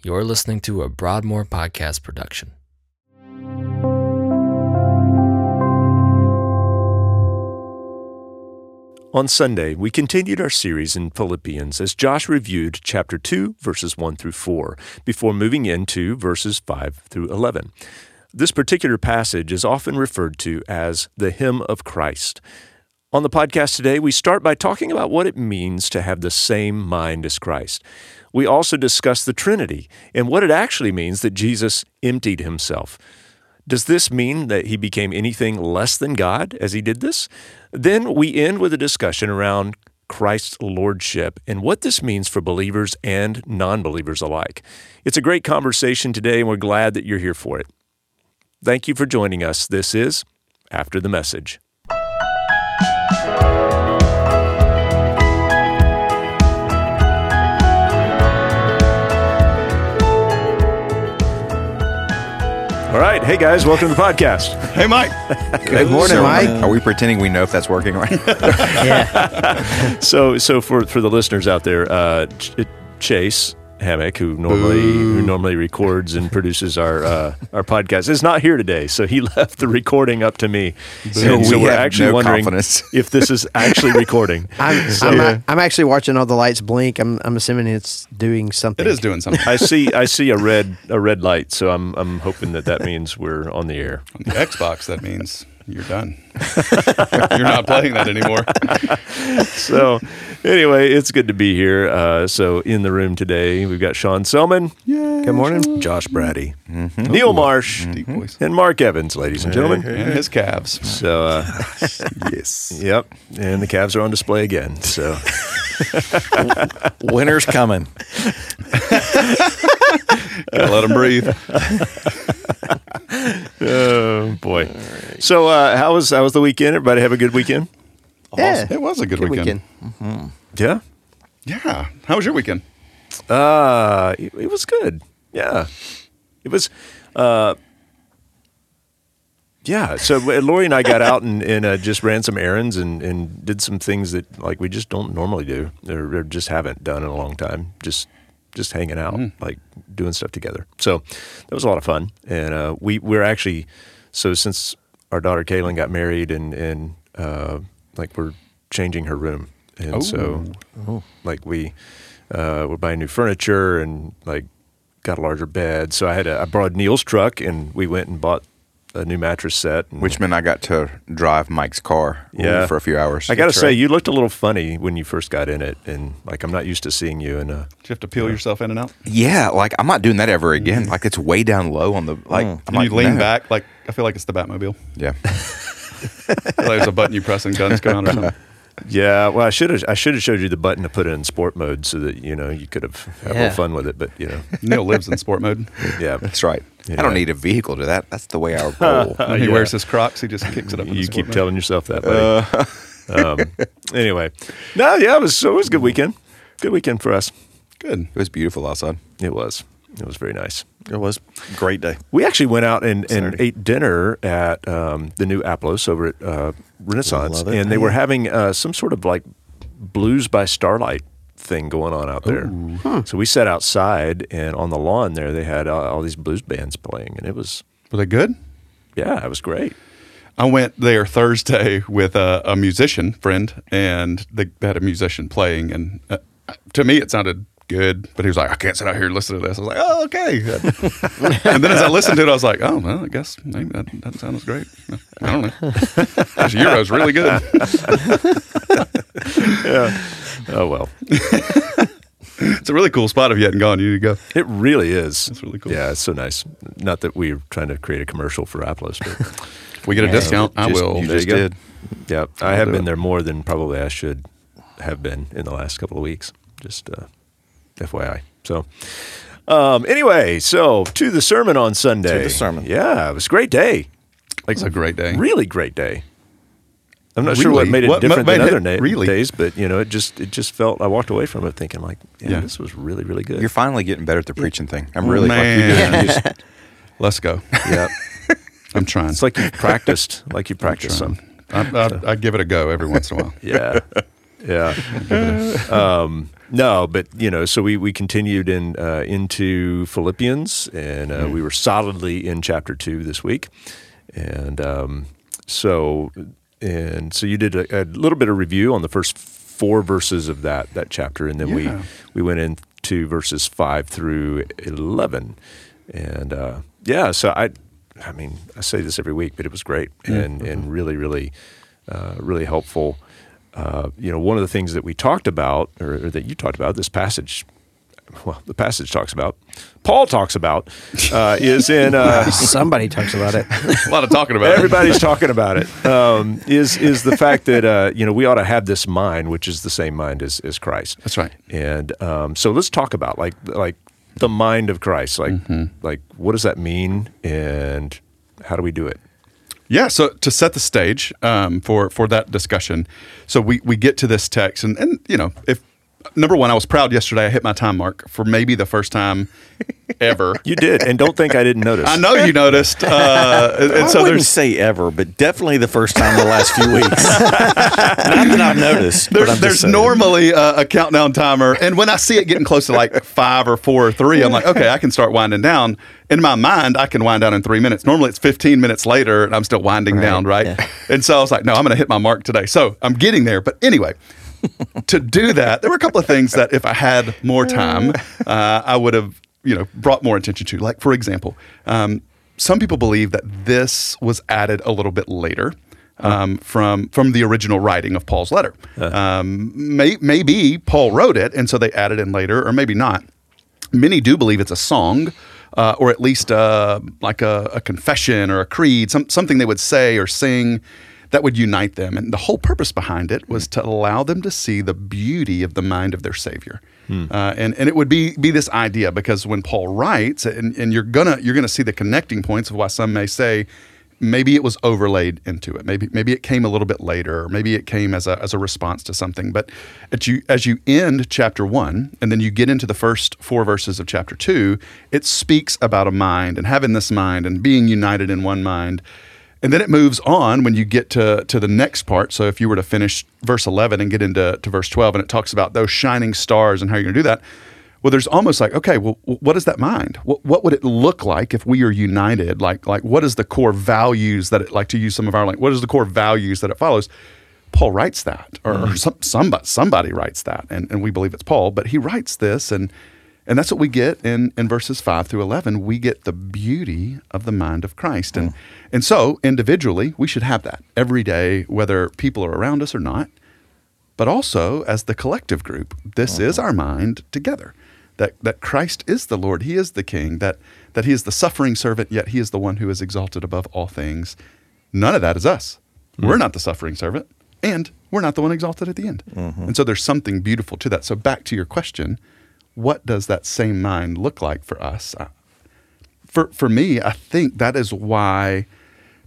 You're listening to a Broadmoor podcast production. On Sunday, we continued our series in Philippians as Josh reviewed chapter 2, verses 1 through 4, before moving into verses 5 through 11. This particular passage is often referred to as the hymn of Christ. On the podcast today, we start by talking about what it means to have the same mind as Christ. We also discuss the Trinity and what it actually means that Jesus emptied himself. Does this mean that he became anything less than God as he did this? Then we end with a discussion around Christ's lordship and what this means for believers and non believers alike. It's a great conversation today, and we're glad that you're here for it. Thank you for joining us. This is After the Message. All right. Hey, guys, welcome to the podcast. Hey, Mike. Good morning, So, Mike. Are we pretending we know if that's working right? yeah. So, so for, for the listeners out there, uh, Ch- Chase Hammock, who normally who normally records and produces our uh, our podcast, is not here today. So he left the recording up to me. So And so we we're actually no wondering confidence. if this is actually recording. I'm, So- I'm, I'm actually watching all the lights blink. I'm, I'm assuming it's doing something. it is doing something. I see I see a red a red light, so I'm I'm hoping that that means we're on the air. On the Xbox, that means you're done. you're not playing that anymore. So anyway, it's good to be here. Uh, so in the room today, we've got Sean Selman, Good morning. Josh Brady, Neil Marsh, Deep voice. and Mark Evans, ladies and gentlemen. And his calves. So uh, yes, yep, and the calves are on display again. So Winter's coming. Gotta let them breathe. oh boy. So uh, how was how was the weekend? Everybody have a good weekend? Yeah. It was a good, Good weekend. weekend. Yeah. Yeah. How was your weekend? Uh, it, it was good. Yeah, it was. Uh, yeah. So uh, Lori and I got out and, and uh, just ran some errands and, and did some things that like we just don't normally do or, or just haven't done in a long time. Just just hanging out, like doing stuff together. So that was a lot of fun. And uh, we we're actually so since our daughter Kaylin got married and and uh, like we're changing her room, and so like we uh, we're buying new furniture and like got a larger bed. So I had a, I borrowed Neil's truck and we went and bought a new mattress set. And Which meant I got to drive Mike's car Yeah. for a few hours. I got to That's say, right. you looked a little funny when you first got in it, and like I'm not used to seeing you in a. Did you have to peel yourself in and out? Yeah, like I'm not doing that ever again. Like it's way down low on the like. I'm Can like, you lean no. back? Like I feel like it's the Batmobile. Yeah, I feel like there's a button you press and guns come out or something. Yeah, well, I should have I should have showed you the button to put it in sport mode so that you know you could have had a little fun with it. But you know, Neil lives in sport mode. yeah, that's right. I don't need a vehicle to that. That's the way I roll. When he yeah. wears his Crocs, he just kicks it up. in the you sport keep mode. telling yourself that, buddy. um, anyway, no, yeah, it was it was a good weekend. Good weekend for us. Good. it was beautiful outside. It was. It was very nice. It was a great day. We actually went out and, and ate dinner at um, the new Aplos over at uh, Renaissance, Love it. and they were having uh, some sort of like blues by starlight thing going on out there. So we sat outside, and on the lawn there, they had uh, all these blues bands playing, and it was Were they good? yeah, it was great. I went there Thursday with a, a musician friend, and they had a musician playing. And uh, to me, it sounded good, but he was like, "I can't sit out here and listen to this." I was like, "Oh, okay." and then as I listened to it, I was like, "Oh, well, I guess maybe that, that sounds great." I don't know. This gyro's really good. Yeah. Oh well, It's a really cool spot. If you hadn't gone, you need to go. it really is. It's really cool. Yeah, it's so nice. Not that we're trying to create a commercial for Aplos, but we get a discount, I Just- will. You just you did. yeah, I have been it. there more than probably I should have been in the last couple of weeks. Just uh, FYI. So, um, anyway, so to the sermon on Sunday. To the sermon. Yeah, it was a great day. Like It's a great day. really great day. I'm not sure what made it What different made than it other na- really? days, but you know, it just it just felt. I walked away from it thinking like, yeah, Yeah. this was really really good. You're finally getting better at the preaching thing. I'm really Man. just, Let's go. yeah, I'm trying. it's like you practiced, like you practiced some. I, I, I give it a go every once in a while. Yeah, Yeah. um, no, but you know, so we we continued in uh, into Philippians, and uh, we were solidly in chapter two this week, and um, so and so you did a, a little bit of review on the first four verses of that that chapter, and then Yeah. we we went into verses five through eleven, and uh, yeah, so I. I mean, I say this every week, but it was great and, and really, really, uh, really helpful uh, you know, one of the things that we talked about, or, or that you talked about, this passage, well, the passage talks about, Paul talks about, uh, is in uh, Somebody talks about it. A lot of talking about it. everybody's talking about it. Um, is is the fact that uh, you know we ought to have this mind, which is the same mind as, as Christ. That's right. And um, so let's talk about like like the mind of Christ. Like like what does that mean, and how do we do it? Yeah, so to set the stage um, for for that discussion, so we we get to this text, and and you know, if number one, I was proud yesterday. I hit my time mark for maybe the first time ever. You did, and don't think I didn't notice. I know you noticed, uh, and, and I so wouldn't say ever, but definitely the first time in the last few weeks. Not that I've noticed. there's, there's normally a, a countdown timer, and when I see it getting close to like five or four or three, I'm like, okay, I can start winding down. In my mind, I can wind down in three minutes. Normally, it's 15 minutes later, and I'm still winding down, right? yeah. And so I was like, no, I'm going to hit my mark today. So I'm getting there. But anyway, to do that, there were a couple of things that if I had more time, uh, I would have, you know, brought more attention to. Like, for example, um, some people believe that this was added a little bit later. Um, from from the original writing of Paul's letter, um, may, maybe Paul wrote it, and so they added in later, or maybe not. Many do believe it's a song, uh, or at least uh, like a, a confession or a creed, some, something they would say or sing that would unite them. And the whole purpose behind it was to allow them to see the beauty of the mind of their Savior. Uh, and, and it would be be this idea because when Paul writes, and, and you're gonna you're gonna see the connecting points of why some may say maybe it was overlaid into it. Maybe maybe it came a little bit later, or maybe it came as a as a response to something. But as you as you end chapter one, and then you get into the first four verses of chapter two, it speaks about a mind and having this mind and being united in one mind. And then it moves on when you get to, to the next part. So if you were to finish verse 11 and get into to verse 12, and it talks about those shining stars and how you're going to do that, well, there's almost like, okay, well, what is that mind? What, what would it look like if we are united? Like, like what is the core values that it, like to use some of our, like, what is the core values that it follows? Paul writes that, or, or some, somebody, somebody writes that, and, and we believe it's Paul, but he writes this, and and that's what we get in, in verses 5 through 11. We get the beauty of the mind of Christ. And, and so, individually, we should have that every day, whether people are around us or not. But also, as the collective group, this is mm-hmm. our mind together. That, that Christ is the Lord, He is the King, that, that He is the suffering servant, yet He is the one who is exalted above all things. None of that is us. Mm. We're not the suffering servant, and we're not the one exalted at the end. Mm-hmm. And so there's something beautiful to that. So, back to your question what does that same mind look like for us? For, for me, I think that is why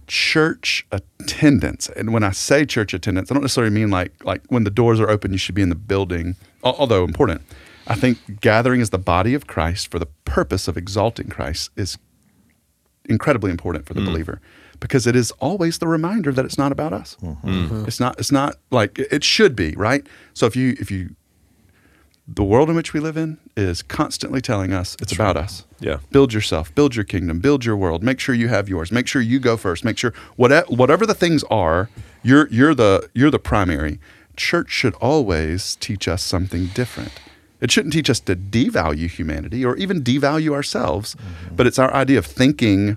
church attendance, and when I say church attendance, I don't necessarily mean like like when the doors are open, you should be in the building, although important. I think gathering as the body of Christ for the purpose of exalting Christ is incredibly important for the mm. believer because it is always the reminder that it's not about us. Mm-hmm. It's not. It's not like it should be, right? So if you if you the world in which we live in is constantly telling us it's about us. Yeah. Build yourself, build your kingdom, build your world. Make sure you have yours. Make sure you go first. Make sure whatever whatever the things are, you're you're the you're the primary. Church should always teach us something different. It shouldn't teach us to devalue humanity or even devalue ourselves, mm-hmm. but it's our idea of thinking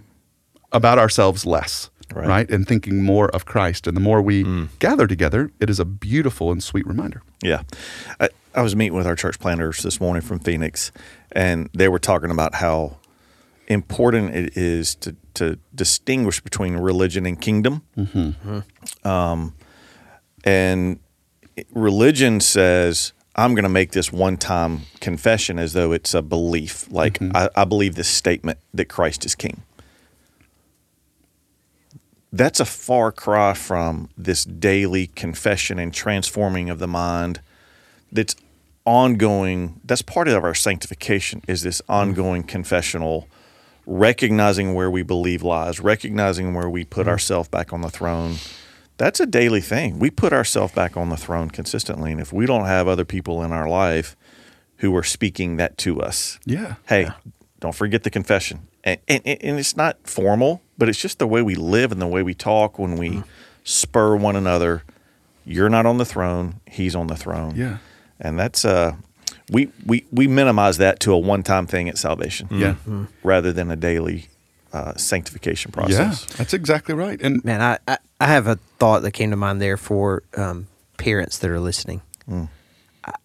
about ourselves less, right. Right. And thinking more of Christ. And the more we mm. gather together, it is a beautiful and sweet reminder. Yeah. I, I was meeting with our church planters this morning from Phoenix, and they were talking about how important it is to, to distinguish between religion and kingdom. Um, and religion says, I'm going to make this one time confession as though it's a belief. Like, I, I believe this statement that Christ is king. That's a far cry from this daily confession and transforming of the mind that's ongoing. That's part of our sanctification is this ongoing mm-hmm. confessional recognizing where we believe lies, recognizing where we put mm-hmm. ourselves back on the throne, that's a daily thing. We put ourselves back on the throne consistently, and if we don't have other people in our life who are speaking that to us, Yeah. hey, don't forget the confession. And, and and it's not formal, but it's just the way we live and the way we talk when we mm-hmm. spur one another. You're not on the throne; he's on the throne. Yeah. And that's uh, we we we minimize that to a one-time thing at salvation. Yeah. rather than a daily uh, sanctification Yeah. process. That's exactly right. And Man, I, I, I have a thought that came to mind there for um, parents that are listening. I,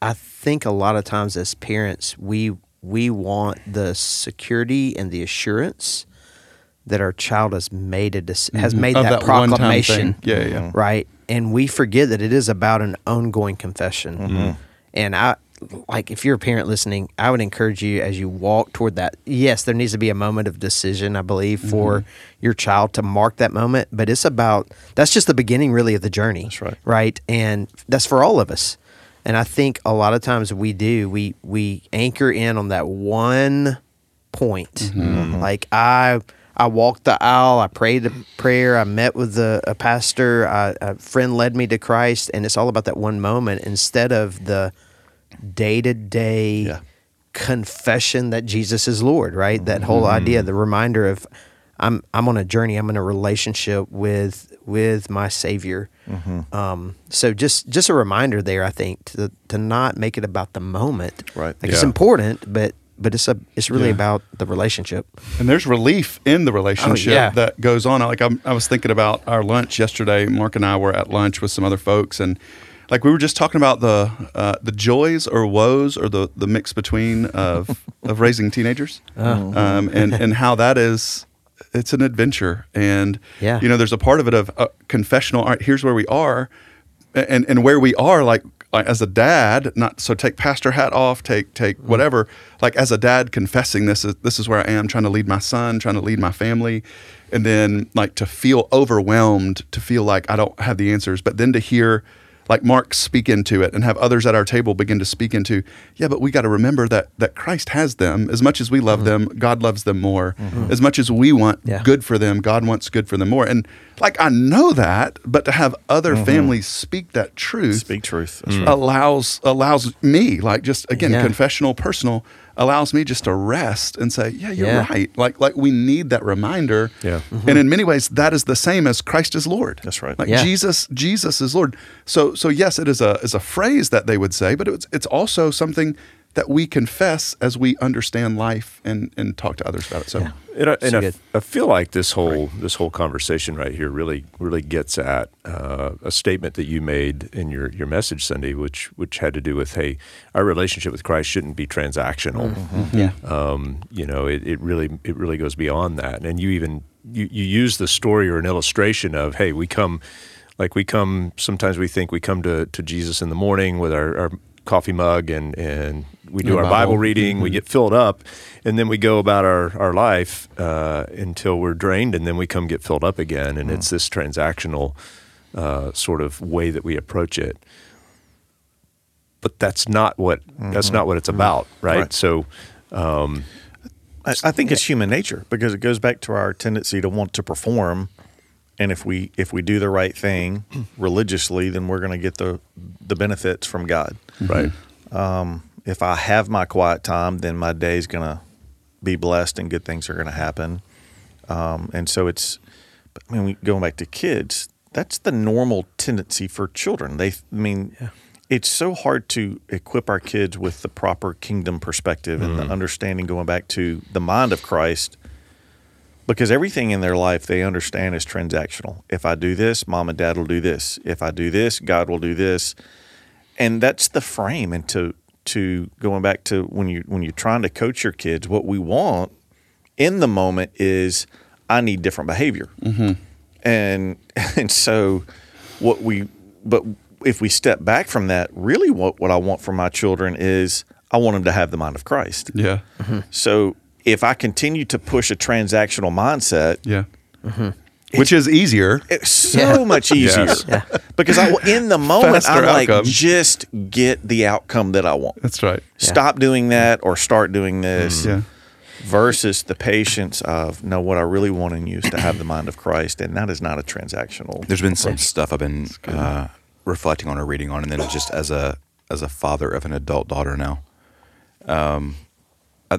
I think a lot of times as parents, we we want the security and the assurance that our child has made a dec- has made Of that, that proclamation. Yeah, yeah. Right, and we forget that it is about an ongoing confession. And I like if you're a parent listening, I would encourage you as you walk toward that. Yes, there needs to be a moment of decision, I believe, for mm-hmm. your child to mark that moment. But it's about that's just the beginning, really, of the journey. That's right. Right, and that's for all of us. And I think a lot of times we do we we anchor in on that one point. Mm-hmm. Mm-hmm. Like I I walked the aisle, I prayed a prayer, I met with a, a pastor, I, a friend led me to Christ, and it's all about that one moment instead of the day to day confession that Jesus is Lord. Right, that whole idea, the reminder of I'm I'm on a journey, I'm in a relationship with with my Savior. Um, so just just a reminder there, I think, to to not make it about the moment. Right. Like it's important, but but it's a it's really Yeah. about the relationship. And there's relief in the relationship Oh, yeah. that goes on. Like I'm, I was thinking about our lunch yesterday. Mark and I were at lunch with some other folks, and like we were just talking about the uh, the joys or woes or the the mix between of of raising teenagers, Oh. um, and and how that is. It's an adventure, and Yeah. you know, there's a part of it of uh, confessional. All right, here's where we are, and and where we are like, like as a dad not so take pastor hat off take take Mm. whatever. Like as a dad confessing this is this is where i am trying to lead my son trying to lead my family. And then like to feel overwhelmed to feel like i don't have the answers. But then to hear like mark speak into it and have others at our table begin to speak into yeah but we got to remember that that christ has them as much as we love mm-hmm. them god loves them more mm-hmm. as much as we want Yeah. good for them god wants good for them more and like i know that but to have other mm-hmm. families speak that truth Speak truth. That's right. allows allows me like just again Yeah. confessional personal allows me just to rest and say yeah you're Yeah. right like like we need that reminder Yeah. Mm-hmm. and in many ways that is the same as Christ is Lord That's right. like Yeah. Jesus Jesus is Lord so so yes it is a is a phrase that they would say but it's it's also something that we confess as we understand life and and talk to others about it so And, I, and So I. I feel like this whole this whole conversation right here really really gets at uh, a statement that you made in your your message Sunday, which which had to do with hey, our relationship with Christ shouldn't be transactional. Yeah. Um, you know, it, it really it really goes beyond that. And you even you, you use the story or an illustration of hey, we come like we come sometimes we think we come to, to Jesus in the morning with our, our coffee mug and, and we do The our Bible. Bible reading, we mm-hmm. get filled up, and then we go about our, our life uh, until we're drained, and then we come get filled up again. And it's mm. this transactional uh, sort of way that we approach it. But that's not what that's mm-hmm. not what it's mm-hmm. about, right? Right. So um, I, I think it's human nature because it goes back to our tendency to want to perform, and if we if we do the right thing religiously, then we're going to get the the benefits from God. Mm-hmm. right, um, If I have my quiet time, then my day's going to be blessed and good things are going to happen. Um, and so it's, I mean, going back to kids, that's the normal tendency for children. They, I mean, it's so hard to equip our kids with the proper kingdom perspective and the mm. understanding going back to the mind of Christ because everything in their life they understand is transactional. If I do this, mom and dad will do this. If I do this, God will do this. And that's the frame. And to to going back to when you when you're trying to coach your kids, what we want in the moment is I need different behavior. Mm-hmm. And and so what we but if we step back from that, really what what I want for my children is I want them to have the mind of Christ. yeah. So if I continue to push a transactional mindset, yeah mm-hmm. Which is easier it's so Yeah. much easier Yes. because I in the moment Faster I'm like outcome. just get the outcome that I want. that's right Stop doing that or start doing this. yeah versus the patience of no what i really want in you is to have the mind of christ and that is not a transactional There's been some stuff I've been uh, reflecting on or reading on, and then just as a as a father of an adult daughter now, um, I,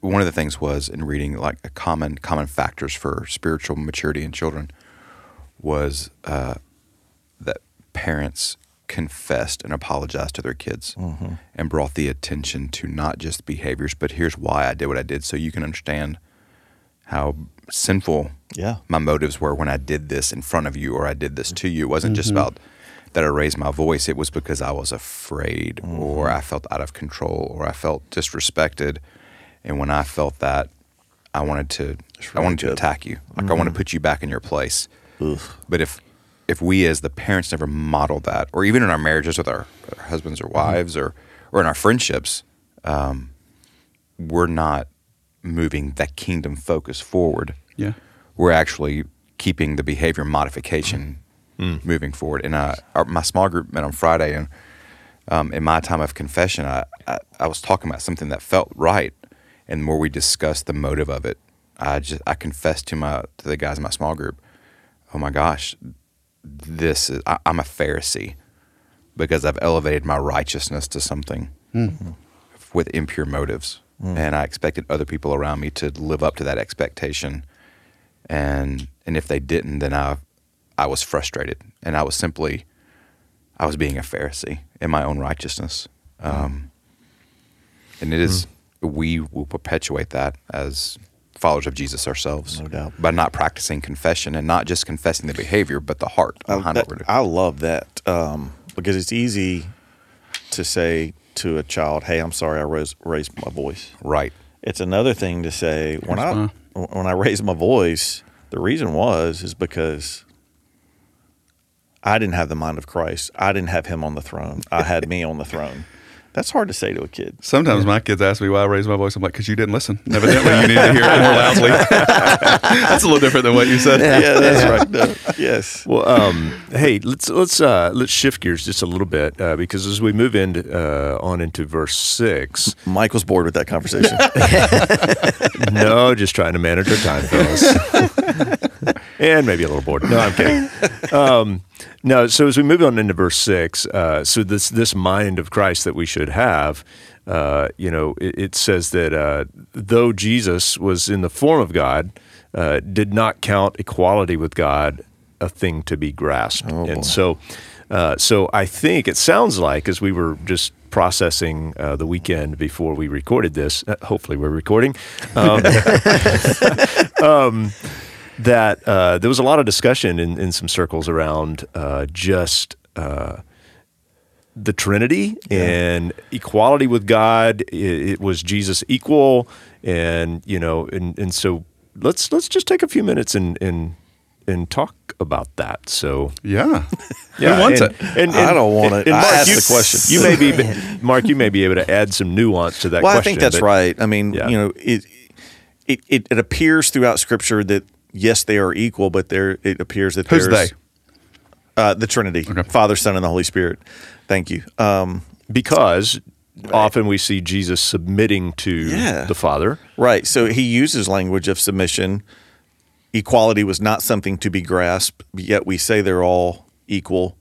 one of the things was in reading like a common common factors for spiritual maturity in children was uh, that parents confessed and apologized to their kids mm-hmm. and brought the attention to not just behaviors, but here's why I did what I did, so you can understand how sinful Yeah. my motives were when I did this in front of you or I did this to you. It wasn't just mm-hmm. about that I raised my voice. It was because I was afraid or mm-hmm. I felt out of control or I felt disrespected. And when I felt that, I wanted to I really wanted to attack you. Like I want to put you back in your place. But if if we as the parents never model that, or even in our marriages with our, our husbands or wives, or or in our friendships, um, we're not moving that kingdom focus forward. Yeah. We're actually keeping the behavior modification moving forward. And uh, our, my small group met on Friday, and um, in my time of confession, I, I I was talking about something that felt right, and the more we discussed the motive of it, I just I confessed to my to the guys in my small group, oh my gosh, this is I, I'm a Pharisee because I've elevated my righteousness to something hmm. mm-hmm. with impure motives, hmm. and I expected other people around me to live up to that expectation, and and if they didn't, then I I was frustrated, and I was simply I was being a Pharisee in my own righteousness, um, and it is hmm. We will perpetuate that as followers of Jesus ourselves, No doubt. by not practicing confession and not just confessing the behavior, but the heart I, behind that- what we're doing. I love that um, because it's easy to say to a child, "Hey, I'm sorry, I raised, raised my voice." right. It's another thing to say when Here's I when I raised my voice, the reason was is because I didn't have the mind of Christ. I didn't have him on the throne. I had me on the throne. That's hard to say to a kid. Sometimes my kids ask me why I raise my voice. I'm like, because you didn't listen. Evidently, you need to hear it more loudly. That's a little different than what you said. Yeah, that's right. No, yes. Well, um, hey, let's let's uh, let's shift gears just a little bit uh, because as we move into uh, on into verse six, Mike was bored with that conversation. no, just trying to manage our time, fellas, and maybe a little bored. No, I'm kidding. Um, no, so as we move on into verse six, uh, so this this mind of Christ that we should have, uh, you know, it, it says that uh, though Jesus was in the form of God, uh, did not count equality with God a thing to be grasped, and so. Uh, so I think it sounds like as we were just processing uh, the weekend before we recorded this, uh, hopefully we're recording, um, um, that uh, there was a lot of discussion in, in some circles around uh, just uh, the Trinity and equality with God. It, it was Jesus equal, and you know, and, and so let's let's just take a few minutes and and and talk about that. So Yeah. yeah, Who wants and, it? And, I don't want it. I asked you, the question. You may be, Mark. You may be able to add some nuance to that. well, I think that's but- right. I mean, Yeah. you know, it, it it it appears throughout Scripture that yes, they are equal, but there it appears that Who's they? Uh, the Trinity, Father, Son, and the Holy Spirit. Thank you. Um, because often we see Jesus submitting to Yeah. the Father. Right. So he uses language of submission. Equality was not something to be grasped, yet we say they're all equal.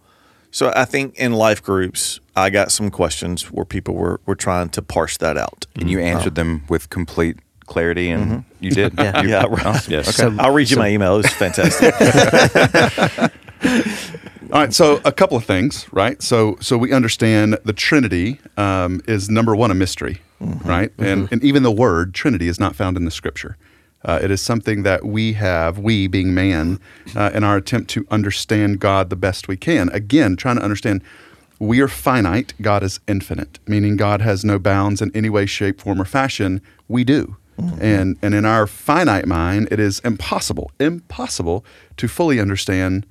So I think in life groups, I got some questions where people were, were trying to parse that out. And you answered them with complete clarity, and you did. Yeah. You- Yeah, right. Awesome. Yes. Okay. I'll read you my email. It was fantastic. All right, so a couple of things, right? So, so we understand the Trinity um, is number one a mystery, right? And and even the word Trinity is not found in the Scripture. Uh, it is something that we have, we being man, uh, in our attempt to understand God the best we can. Again, trying to understand we are finite, God is infinite, meaning God has no bounds in any way, shape, form, or fashion. We do. And, and in our finite mind, it is impossible, impossible to fully understand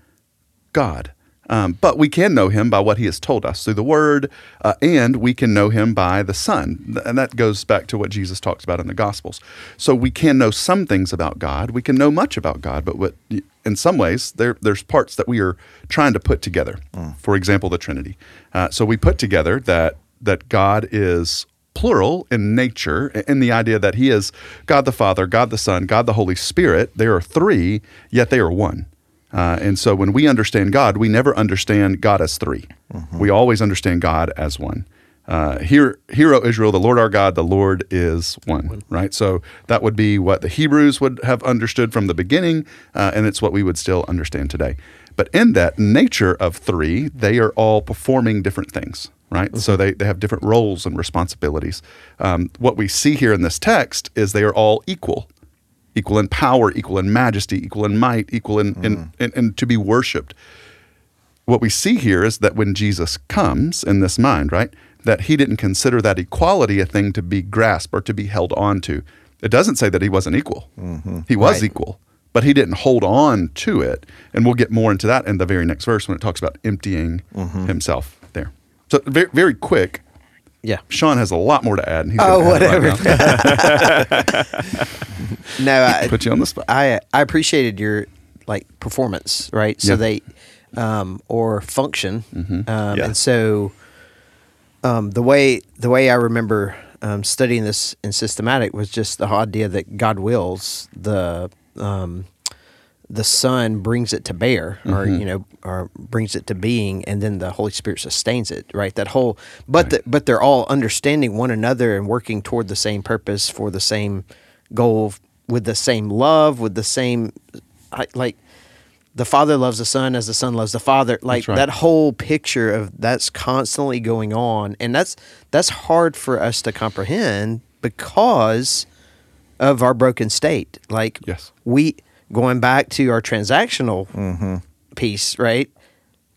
God. Um, but we can know him by what he has told us through the word, uh, and we can know him by the Son. And that goes back to what Jesus talks about in the Gospels. So we can know some things about God. We can know much about God, but what, in some ways, there, there's parts that we are trying to put together. For example, the Trinity. Uh, so we put together that, that God is plural in nature, in the idea that He is God the Father, God the Son, God the Holy Spirit. There are three, yet they are one. Uh, and so when we understand God, we never understand God as 3 We always understand God as one. Uh, hear, hear, O Israel, the Lord our God, the Lord is one, right? So that would be what the Hebrews would have understood from the beginning, uh, and it's what we would still understand today. But in that nature of three, they are all performing different things, right? Mm-hmm. So they, they have different roles and responsibilities. Um, what we see here in this text is they are all equal equal in power, equal in majesty, equal in might, equal in, in, mm. in, in to be worshiped. What we see here is that when Jesus comes in this mind, right, that he didn't consider that equality a thing to be grasped or to be held on to. It doesn't say that he wasn't equal. Mm-hmm. He was Right. equal, but he didn't hold on to it. And we'll get more into that in the very next verse when it talks about emptying mm-hmm. himself there. So very, very quick. Yeah. Sean has a lot more to add. And he's Oh, gonna add it whatever. right now. No, I, Put you on the spot. I I appreciated your like performance, right? So Yeah. they um, or function, Mm-hmm. um, Yeah. and so um, the way the way I remember um, studying this in systematic was just the idea that God wills the um, the Son brings it to bear, or Mm-hmm. you know, or brings it to being, and then the Holy Spirit sustains it. Right, that whole, but the, but they're all understanding one another and working toward the same purpose for the same goal, with the same love, with the same, like the Father loves the Son as the Son loves the Father. Like right. that whole picture of that's constantly going on, and that's that's hard for us to comprehend because of our broken state. Like Yes. we going back to our transactional Mm-hmm. piece, right?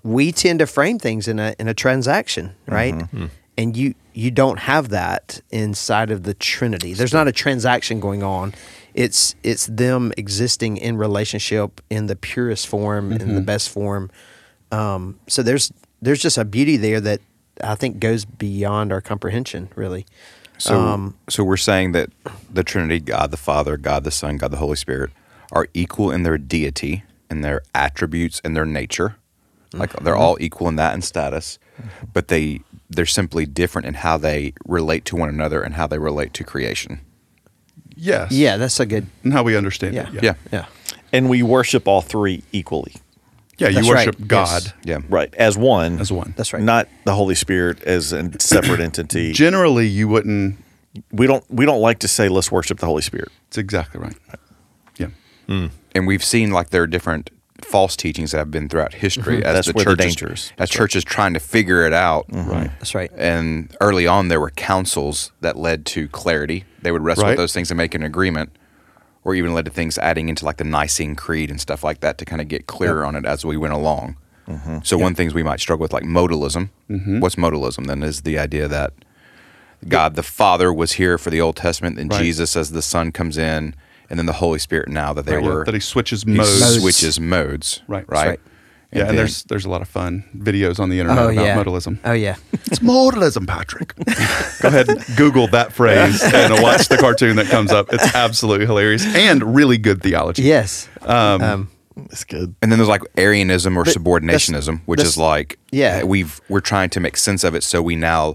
We tend to frame things in a in a transaction, right? Mm-hmm. And you you don't have that inside of the Trinity. There's not a transaction going on. It's it's them existing in relationship in the purest form, in Mm-hmm. the best form. Um, so there's there's just a beauty there that I think goes beyond our comprehension, really. So, Um, so we're saying that the Trinity, God the Father, God the Son, God the Holy Spirit, are equal in their deity, in their attributes, in their nature. Like they're mm-hmm. all equal in that and status, but they they're simply different in how they relate to one another and how they relate to creation. Yes. Yeah, that's a good. And how we understand Yeah, it. Yeah, yeah, And we worship all three equally. Yeah, you That's right. worship God Yes. yeah. Right. As one. as one. that's right. Not the Holy Spirit as a separate entity. Generally, you wouldn't. we don't we don't like to say let's worship the Holy Spirit. It's exactly right. Yeah. And we've seen like there are different false teachings that have been throughout history mm-hmm. as That's the where the church danger is. is, as church is trying to figure it out. Mm-hmm. Right. That's right. And early on, there were councils that led to clarity. They would wrestle Right. with those things and make an agreement, or even led to things adding into like the Nicene Creed and stuff like that to kind of get clearer on it as we went along. Mm-hmm. So one things we might struggle with, like modalism. What's modalism? Then is the idea that God the Father was here for the Old Testament, and Right. Jesus as the Son comes in, and then the Holy Spirit now that they Right, were that he switches he modes. switches modes. Right. Right. right. Yeah, and there's there's a lot of fun videos on the internet Oh about yeah. modalism. Oh yeah. It's modalism, Patrick. Go ahead, and Google that phrase and watch the cartoon that comes up. It's absolutely hilarious and really good theology. Yes. Um, It's good. And then there's like Arianism or But subordinationism, which that's- is like yeah. we've we're trying to make sense of it, so we now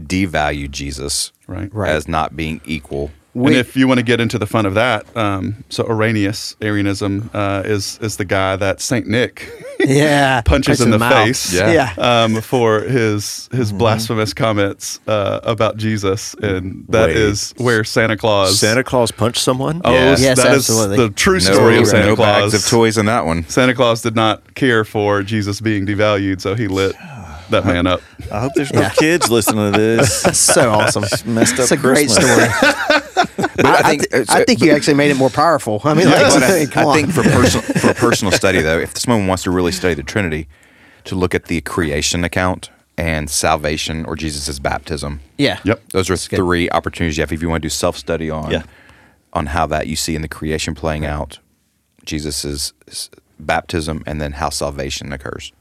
devalue Jesus Right. Right. as not being equal. And if you want to get into the fun of that, um, so Arrhenius, Arianism, uh, is is the guy that Saint Nick yeah. punches in the, mouth. face, Yeah. Yeah. um, for his his Mm-hmm. blasphemous comments uh, about Jesus, and that Wait. is where Santa Claus. Santa Claus punched someone? Oh, Yeah. Yes, that is absolutely. the true No, story of Santa no Claus. bags of toys in that one. Santa Claus did not care for Jesus being devalued, so he lit that man up. I hope there's no Yeah. kids listening to this. That's so awesome. messed up It's a great story. But I, I, think thi- I uh, think you actually made it more powerful. I mean, like, But I, come I think for personal for personal study though, if someone wants to really study the Trinity, to look at the creation account and salvation or Jesus' baptism. yeah. Yep. Those are good. three opportunities you have if you want to do self study on Yeah. on how that you see in the creation playing out, Jesus' baptism, and then how salvation occurs.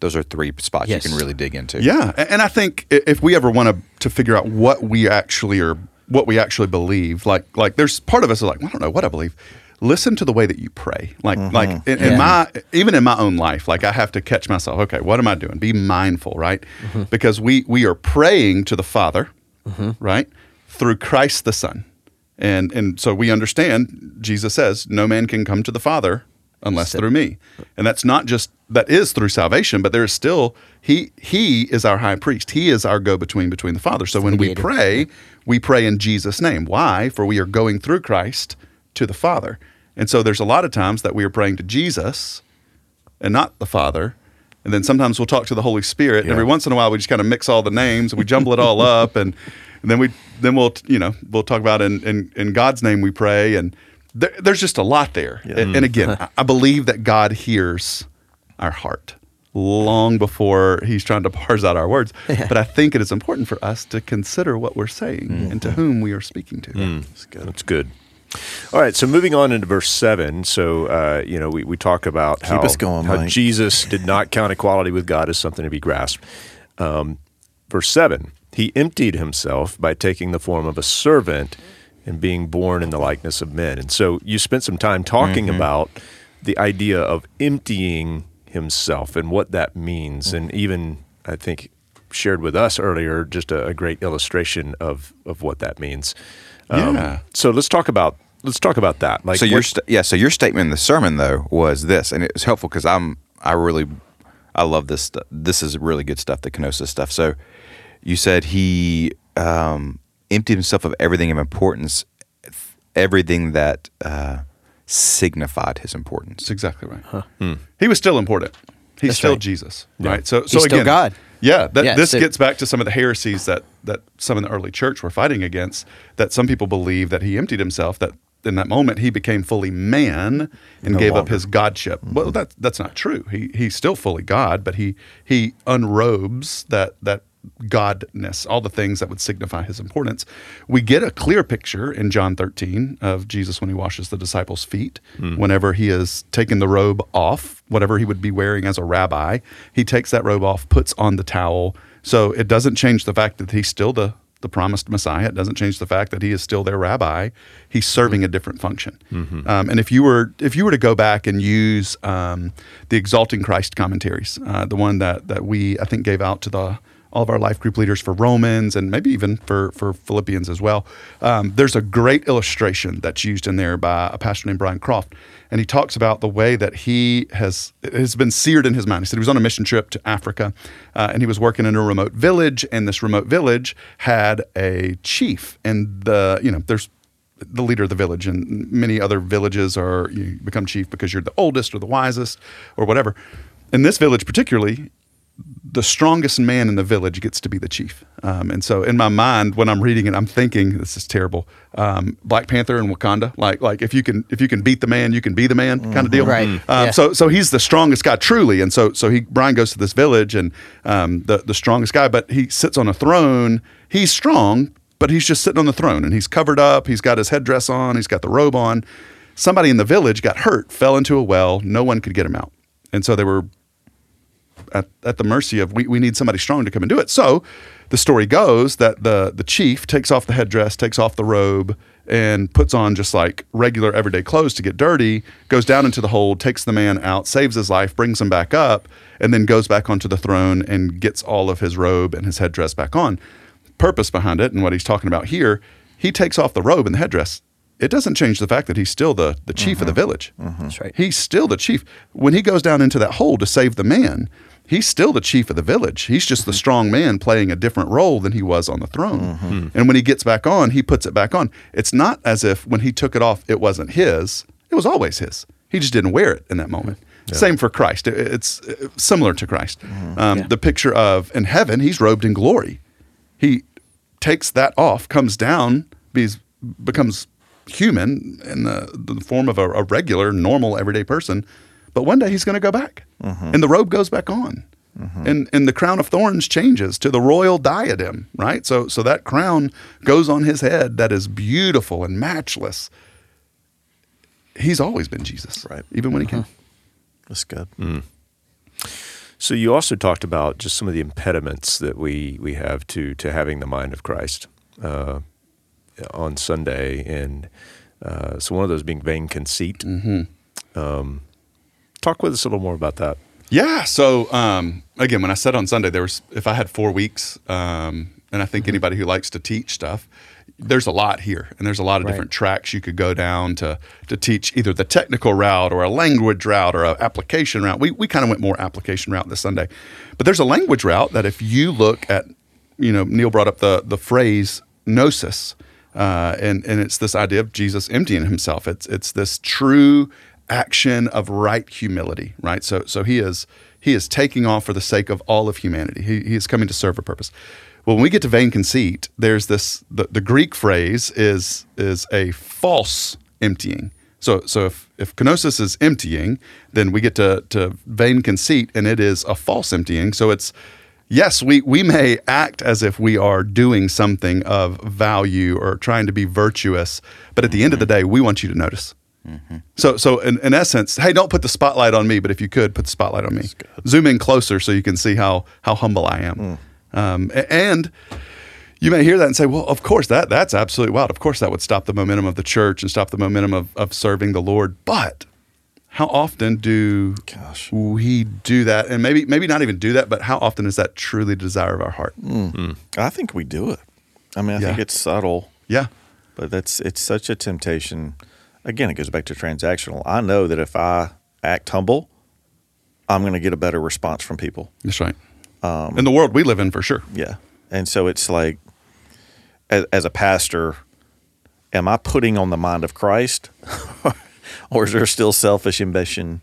Those are three spots Yes. you can really dig into. Yeah, and I think if we ever want to to figure out what we actually are, what we actually believe, like like there's part of us is like I don't know what I believe. Listen to the way that you pray. Like mm-hmm. like in, in Yeah. my even in my own life, like I have to catch myself. Okay, what am I doing? Be mindful, right? Mm-hmm. Because we we are praying to the Father, mm-hmm. right? Through Christ the Son. And and so we understand Jesus says, No man can come to the Father unless through me. And that's not just that is through salvation, but there is still he he is our high priest. He is our go between between the Father. So when we pray, we pray in Jesus' name. Why? For we are going through Christ to the Father. And so there's a lot of times that we are praying to Jesus and not the Father. And then sometimes we'll talk to the Holy Spirit. And every once in a while, we just kind of mix all the names and we jumble it all up. And, and then we then we'll you know we'll talk about in in, in God's name we pray. And there, there's just a lot there. And, and again, I, I believe that God hears our heart long before He's trying to parse out our words. but I think it is important for us to consider what we're saying and to whom we are speaking to. That's good. That's good. All right, so moving on into verse seven. So uh, you know, we, we talk about how, us going, how Jesus did not count equality with God as something to be grasped. Um, verse seven: He emptied himself by taking the form of a servant and being born in the likeness of men. And so you spent some time talking about the idea of emptying himself and what that means, and even I think shared with us earlier just a, a great illustration of of what that means. Um, Yeah. So let's talk about let's talk about that. Like so your st- yeah, so your statement in the sermon though was this, and it was helpful because I'm I really I love this. Stuff. This is really good stuff, the kenosis stuff. So you said he um, emptied himself of everything of importance, everything that uh, signified his importance. That's exactly right. He was still important. He's That's still right. Jesus, right? So, so He's still again, God. Yeah, that, Yeah, this so- gets back to some of the heresies that that some in the early church were fighting against. That some people believe that he emptied himself. That in that moment he became fully man and No gave up his godship. Well, that that's not true. He he's still fully God, but he he unrobes that that godness, all the things that would signify his importance. We get a clear picture in John 13 of Jesus when he washes the disciples' feet. Whenever he is taking the robe off, whatever he would be wearing as a rabbi, he takes that robe off, puts on the towel. So it doesn't change the fact that he's still the the promised Messiah. It doesn't change the fact that he is still their rabbi. He's serving a different function. Um, and if you were if you were to go back and use um, the Exalting Christ commentaries, uh, the one that that we I think gave out to the all of our life group leaders for Romans and maybe even for for Philippians as well. Um, there's a great illustration that's used in there by a pastor named Brian Croft, and he talks about the way that he has has been seared in his mind. He said he was on a mission trip to Africa, uh, and he was working in a remote village, and this remote village had a chief, and the you know there's the leader of the village, and many other villages are you become chief because you're the oldest or the wisest or whatever. In this village, particularly, the strongest man in the village gets to be the chief. Um, and so in my mind, when I'm reading it, I'm thinking this is terrible. Um, Black Panther and Wakanda, like like if you can if you can beat the man, you can be the man, kind of deal. Right. Um, Yeah. So so he's the strongest guy truly, and so so he Brian goes to this village and um, the the strongest guy, but he sits on a throne. He's strong, but he's just sitting on the throne and he's covered up. He's got his headdress on. He's got the robe on. Somebody in the village got hurt, fell into a well. No one could get him out, and so they were at, at the mercy of we, we need somebody strong to come and do it. So the story goes that the the chief takes off the headdress, takes off the robe, and puts on just like regular everyday clothes to get dirty, goes down into the hold, takes the man out, saves his life, brings him back up, and then goes back onto the throne and gets all of his robe and his headdress back on. Purpose behind it and what he's talking about here, he takes off the robe and the headdress. It doesn't change the fact that he's still the, the chief of the mm-hmm. village. Mm-hmm. That's right. He's still the chief. When he goes down into that hole to save the man, he's still the chief of the village. He's just the strong man playing a different role than he was on the throne. And when he gets back on, he puts it back on. It's not as if when he took it off, it wasn't his. It was always his. He just didn't wear it in that moment. Same for Christ. It's uh, similar to Christ. Um, The picture of in heaven, he's robed in glory. He takes that off, comes down, bees, becomes human in the, the form of a, a regular, normal, everyday person. But one day he's going to go back, and the robe goes back on, and and the crown of thorns changes to the royal diadem. Right. So so that crown goes on his head that is beautiful and matchless. He's always been Jesus, Right. Even when he came. That's good. So you also talked about just some of the impediments that we we have to to having the mind of Christ uh, on Sunday, and uh, so one of those being vain conceit. Mm-hmm. Um, talk with us a little more about that. Yeah. So um, again, when I said on Sunday, there was if I had four weeks, um, and I think anybody who likes to teach stuff, there's a lot here, and there's a lot of Right. different tracks you could go down to to teach either the technical route or a language route or an application route. We we kind of went more application route this Sunday, but there's a language route that if you look at, you know, Neil brought up the the phrase kenosis, uh, and and it's this idea of Jesus emptying himself. It's it's this true action of right humility, right? So so he is he is taking off for the sake of all of humanity. He, he is coming to serve a purpose. Well, when we get to vain conceit, there's this the, the Greek phrase is is a false emptying. So so if if kenosis is emptying, then we get to to vain conceit, and it is a false emptying. So it's yes, we we may act as if we are doing something of value or trying to be virtuous, but at the end of the mm-hmm. day, we want you to notice. So, so in, in essence, hey, don't put the spotlight on me, but if you could, put the spotlight on me. Zoom in closer so you can see how how humble I am. Mm. Um, and you may hear that and say, well, of course that that's absolutely wild. Of course that would stop the momentum of the church and stop the momentum of, of serving the Lord. But how often do Gosh. we do that? And maybe maybe not even do that, but how often is that truly the desire of our heart? Mm. Mm. I think we do it. I mean, I think it's subtle, Yeah. but that's it's such a temptation. Again, it goes back to transactional. I know that if I act humble, I'm going to get a better response from people. That's right. Um, in the world we live in, for sure. Yeah. And so it's like, as, as a pastor, am I putting on the mind of Christ? or is there still selfish ambition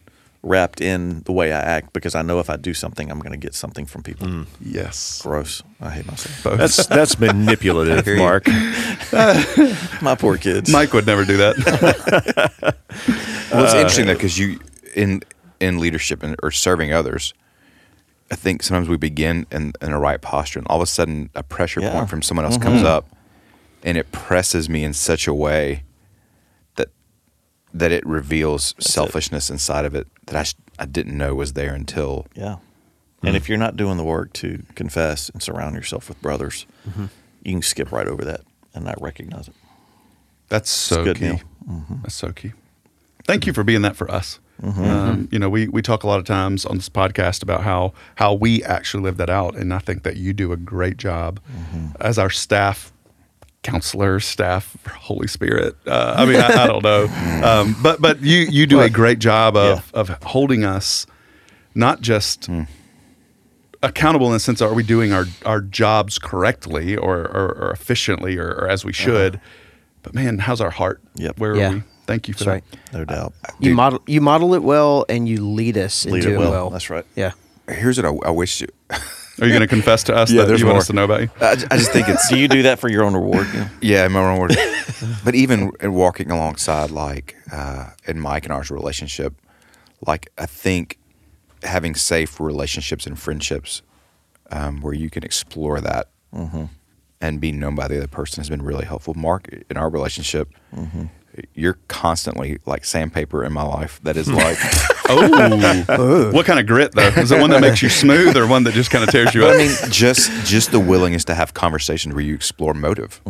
wrapped in the way I act? Because I know if I do something, I'm going to get something from people. Mm. Yes. Gross. I hate myself. That's that's manipulative, hear you. Mark. My poor kids. Mike would never do that. Well, it's uh, interesting though because you in in leadership and, or serving others, I think sometimes we begin in, in a right posture, and all of a sudden a pressure Yeah. point from someone else mm-hmm. comes up, and it presses me in such a way that that it reveals selfishness inside of it that I sh- I didn't know was there until Yeah. And hmm. if you're not doing the work to confess and surround yourself with brothers, mm-hmm. you can skip right over that and not recognize it. That's so good, key. Neil. Mm-hmm. That's so key. Thank you for being that for us. Mm-hmm. Um, you know, we we talk a lot of times on this podcast about how how we actually live that out, and I think that you do a great job as our staff counselor, staff Holy Spirit. Uh, I mean, I, I don't know, um, but but you you do a great job of of holding us not just accountable in the sense of are we doing our, our jobs correctly or, or, or efficiently or, or as we should but man how's our heart Yep. where Yeah. are we thank you for That's that right. No doubt. You Dude. model you model it well, and you lead us Lead into it well. well. That's right. Yeah. here's what I, I wish. You, are you going to confess to us Yeah, that there's you want us to know about you I, I just think it's Do you do that for your own reward? Neil? Yeah, am I wrong word? but even in walking alongside, like uh, in Mike and ours relationship, like I think having safe relationships and friendships um, where you can explore that and be known by the other person has been really helpful. Mark, in our relationship, you're constantly like sandpaper in my life. That is like, oh what kind of grit though is it one that makes you smooth or one that just kind of tears you but up I mean, just just the willingness to have conversations where you explore motive.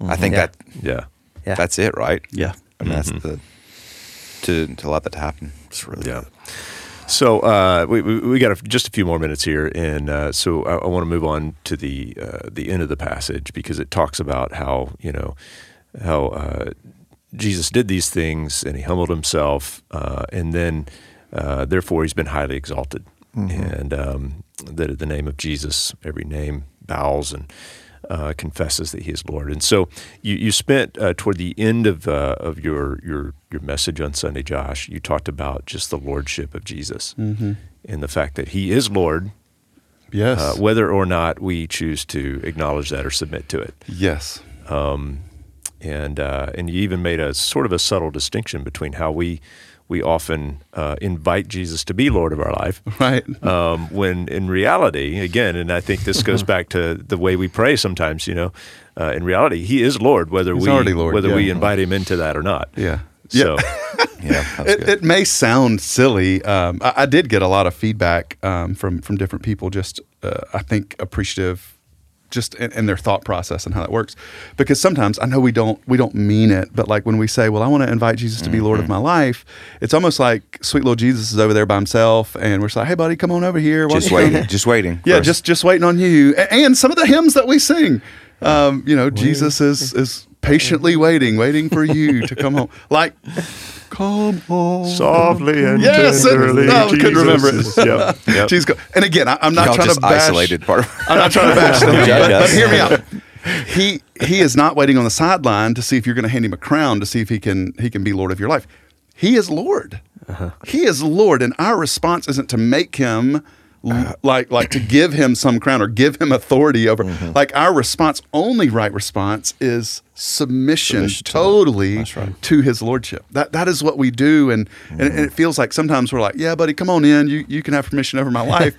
I think Yeah. that Yeah. Yeah. that's it, right? Yeah. I mean, that's the to to let that to happen. It's really Yeah. good. So uh, we, we we got a, just a few more minutes here, and uh, so I, I want to move on to the uh, the end of the passage because it talks about how you know how uh, Jesus did these things and he humbled himself, uh, and then uh, therefore he's been highly exalted, and um, that at the name of Jesus every name bows and uh, confesses that He is Lord. And so you, you spent uh, toward the end of uh, of your your your message on Sunday, Josh. You talked about just the lordship of Jesus and the fact that He is Lord, yes uh, whether or not we choose to acknowledge that or submit to it. yes And uh, and you even made a sort of a subtle distinction between how we we often uh, invite Jesus to be Lord of our life, right um, when in reality, again, and I think this goes back to the way we pray sometimes. You know, uh, in reality, He is Lord, whether He's we Lord, whether we invite Him into that or not. yeah So Yeah, it, it may sound silly. Um, I, I did get a lot of feedback um, from from different people. Just uh, I think appreciative just in, in their thought process and how that works. Because sometimes I know we don't we don't mean it, but like when we say, "Well, I want to invite Jesus to be Lord of my life," it's almost like sweet little Jesus is over there by himself, and we're just like, "Hey, buddy, come on over here." Why Just don't you come?" waiting. Just waiting. Yeah, just just waiting on you. And some of the hymns that we sing, um, you know, Jesus is is patiently waiting, waiting for you to come home. Like, come home. Softly and Yes, it- tenderly. no, I couldn't Jesus remember it. is- Yep, yep. Jesus and again, I, I'm not Y'all trying to bash. isolated part. I'm not trying to bash them, Judge but, but hear me out. He he is not waiting on the sideline to see if you're going to hand him a crown to see if he can he can be Lord of your life. He is Lord. Uh-huh. He is Lord, and our response isn't to make him l- uh-huh. like like to give him some crown or give him authority over. Mm-hmm. Like our response, only right response is submission, Submission to totally right. to his lordship. That that is what we do, and, and and it mm-hmm. feels like sometimes we're like, yeah, buddy, come on in. You you can have permission over my life.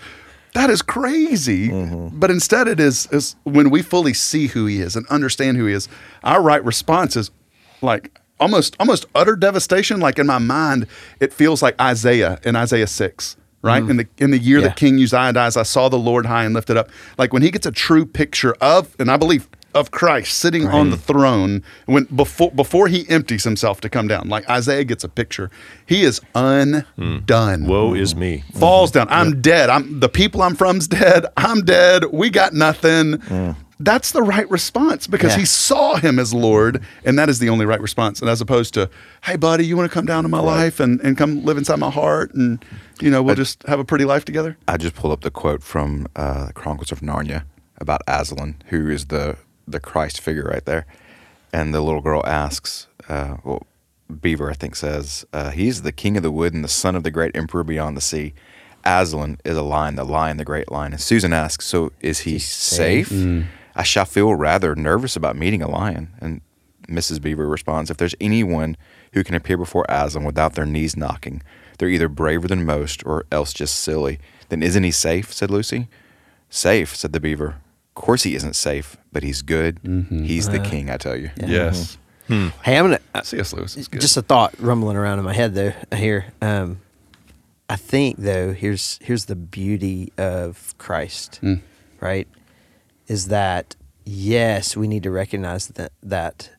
That is crazy. Mm-hmm. But instead, it is is when we fully see who he is and understand who he is. Our right response is like almost almost utter devastation. Like in my mind, it feels like Isaiah in Isaiah six. Right mm-hmm. in the in the year Yeah. that King Uzziah dies, I saw the Lord high and lifted up. Like when he gets a true picture of, and I believe of Christ sitting on the throne when before before he empties himself to come down. Like Isaiah gets a picture, he is undone hmm. Woe is me. falls hmm. down. I'm dead. I'm the people I'm from's dead. I'm dead. We got nothing. Hmm. That's the right response because Yeah. he saw him as Lord, and that is the only right response. And as opposed to, hey, buddy, you want to come down to my life and, and come live inside my heart, and you know we'll just have a pretty life together. I just pulled up the quote from uh, Chronicles of Narnia about Aslan, who is the the Christ figure right there. And the little girl asks, uh, well, Beaver, I think, says, uh, He's the king of the wood and the son of the great emperor beyond the sea. Aslan is a lion, the lion, the great lion. And Susan asks, So is he safe? I shall feel rather nervous about meeting a lion. And Mrs. Beaver responds, If there's anyone who can appear before Aslan without their knees knocking, they're either braver than most or else just silly. Then isn't he safe? said Lucy. Safe, said the beaver. Of course he isn't safe, but he's good. He's the king, I tell you. Yes. Hey, I'm gonna uh, C.S. Lewis is good. just a thought rumbling around in my head though here. Um, I think though here's here's the beauty of Christ, Mm. right? Is that yes, we need to recognize that that,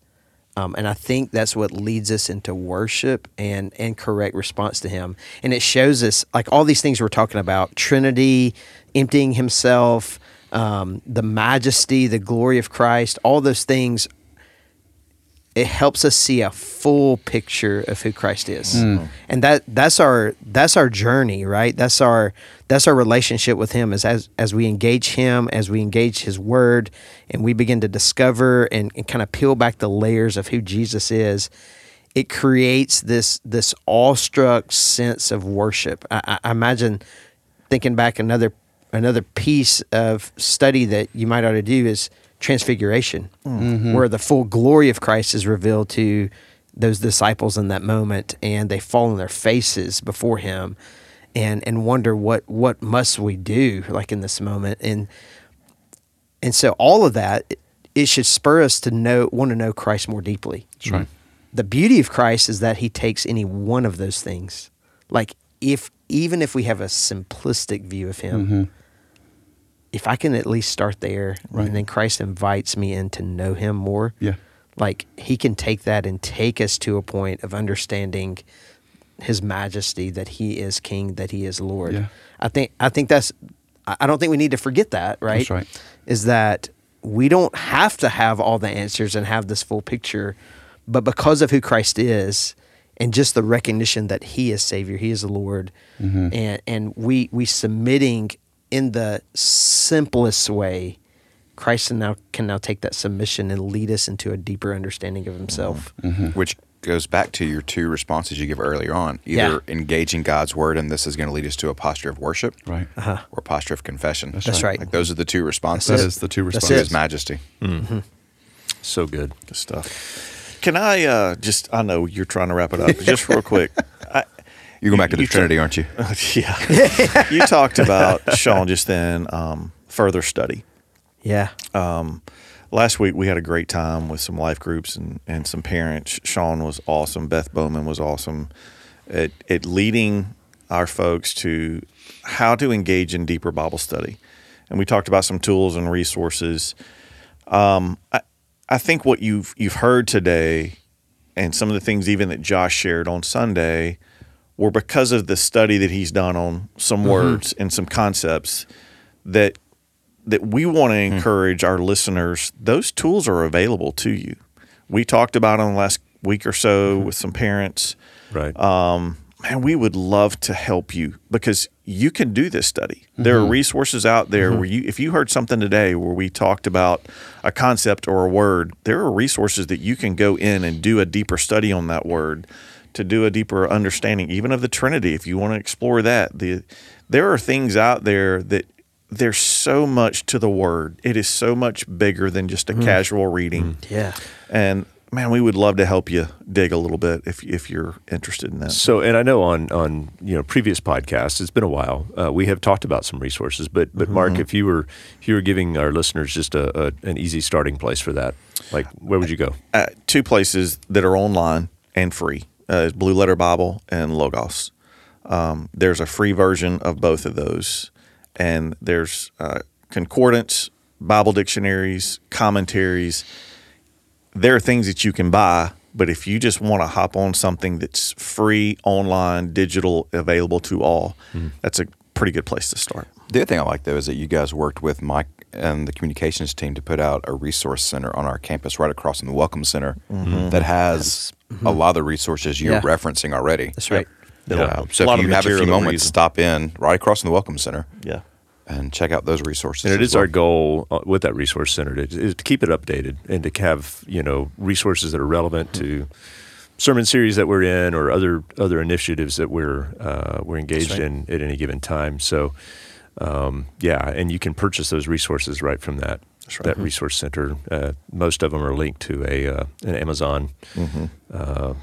um, and I think that's what leads us into worship and and correct response to Him, and it shows us like all these things we're talking about: Trinity, emptying Himself, um, the majesty, the glory of Christ. All those things it helps us see a full picture of who Christ is. And that that's our that's our journey, right? That's our that's our relationship with him is as as we engage him, as we engage his word and we begin to discover and, and kind of peel back the layers of who Jesus is, it creates this this awestruck sense of worship. I- I imagine thinking back another another piece of study that you might ought to do is transfiguration, mm. where the full glory of Christ is revealed to those disciples in that moment, and they fall on their faces before Him, and and wonder what what must we do like in this moment, and and so all of that it, it should spur us to know want to know Christ more deeply. That's right. The beauty of Christ is that He takes any one of those things, like if even if we have a simplistic view of Him mm-hmm. if I can at least start there, Right. and then Christ invites me in to know Him more, Yeah. like He can take that and take us to a point of understanding His majesty, that He is King, that He is Lord. Yeah. I think I think that's. I I don't think we need to forget that. Right. That's right. Is that we don't have to have all the answers and have this full picture, but because of who Christ is. And just the recognition that He is Savior, He is the Lord, Mm-hmm. and and we we submitting in the simplest way, Christ now can now take that submission and lead us into a deeper understanding of Himself. Which goes back to your two responses you give earlier on Yeah. either engaging God's word, and this is going to lead us to a posture of worship, Right. Uh-huh. or a posture of confession. That's right. Like those are the two responses. That it. is the two That's to responses. His majesty. So good. Good stuff. Can I uh, just? I know you're trying to wrap it up, but just real quick. I, You're going back to the You- you Trinity, aren't you? yeah, you talked about Sean just then. Um, further study. Yeah, Um, last week we had a great time with some life groups and, and some parents. Sean was awesome. Beth Bowman was awesome at, at leading our folks to how to engage in deeper Bible study. and we talked about some tools and resources. Um, I, I think what you've you've heard today, and some of the things even that Josh shared on Sunday, were because of the study that he's done on some mm-hmm. words and some concepts that that we want to hmm. encourage our listeners. Those tools are available to you. We talked about in the last week or so mm-hmm. with some parents Right. um, man, we would love to help you because you can do this study. There are mm-hmm. resources out there mm-hmm. where you, if you heard something today where we talked about a concept or a word, there are resources that you can go in and do a deeper study on that word to do a deeper understanding, even of the Trinity. If you want to explore that, the there are things out there that there's so much to the word. It is so much bigger than just a mm-hmm. casual reading. Yeah. And man, we would love to help you dig a little bit if if you're interested in that. So, and I know on on you know previous podcasts, it's been a while. Uh, we have talked about some resources, but but Mark, if you were if you were giving our listeners just a, a an easy starting place for that, like where would you go? uh, two places that are online and free uh, is Blue Letter Bible and Logos. Um, there's a free version of both of those, and there's uh, concordance, Bible dictionaries, commentaries. There are things that you can buy, but if you just want to hop on something that's free, online, digital, available to all, that's a pretty good place to start. The other thing I like though is that you guys worked with Mike and the communications team to put out a resource center on our campus right across from the Welcome Center that has a lot of the resources you're Yeah. referencing already. That's right. Uh, so A lot if of you have a material few moments, using. stop in right across from the Welcome Center Yeah. And check out those resources. And it is is our goal uh, with that resource center to, is to keep it updated and to have you know resources that are relevant to sermon series that we're in or other other initiatives that we're uh, we're engaged right. in at any given time. So um, yeah, and you can purchase those resources right from that right. that resource center. Uh, most of them are linked to a uh, an Amazon uh,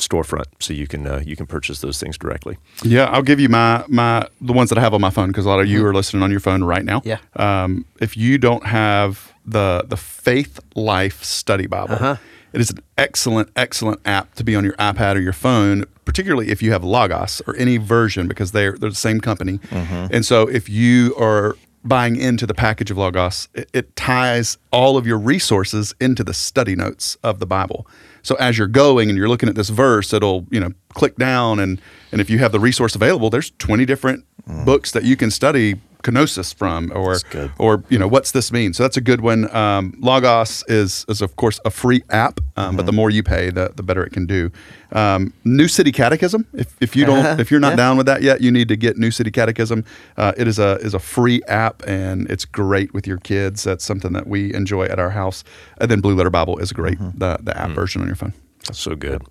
storefront, so you can uh, you can purchase those things directly. Yeah, I'll give you my my the ones that I have on my phone because a lot of you are listening on your phone right now. Yeah. Um, if you don't have the the Faith Life Study Bible, Uh-huh. it is an excellent excellent app to be on your iPad or your phone, particularly if you have Logos or any version because they're they're the same company. And so if you are buying into the package of Logos, it, it ties all of your resources into the study notes of the Bible. So as you're going and you're looking at this verse, it'll you know click down. And and if you have the resource available, there's 20 different mm. books that you can study kenosis from, or or you know what's this mean. So that's a good one. Um, Logos is is of course a free app, um, but the more you pay, the the better it can do. Um, New City Catechism. If, if you don't, if you're not Yeah. down with that yet, you need to get New City Catechism. Uh, it is a is a free app and it's great with your kids. That's something that we enjoy at our house. And then Blue Letter Bible is a great. The the app version on your phone. That's so good.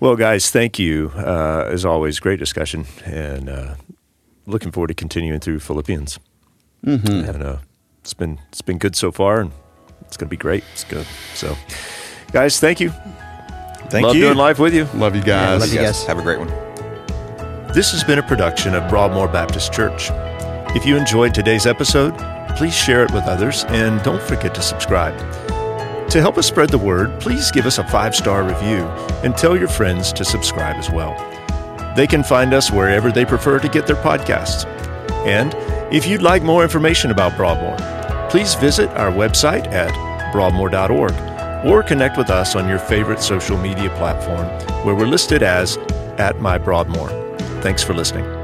Well, guys, thank you. Uh, as always, great discussion, and uh, looking forward to continuing through Philippians. Mm-hmm. And uh, it's been it's been good so far, and it's going to be great. It's good. So, guys, thank you. Thank Love you. doing life with you. Love you guys. love you guys. Have a great one. This has been a production of Broadmoor Baptist Church. If you enjoyed today's episode, please share it with others, and don't forget to subscribe. To help us spread the word, please give us a five star review and tell your friends to subscribe as well. They can find us wherever they prefer to get their podcasts. And if you'd like more information about Broadmoor, please visit our website at broadmoor.org or connect with us on your favorite social media platform where we're listed as at my Broadmoor. Thanks for listening.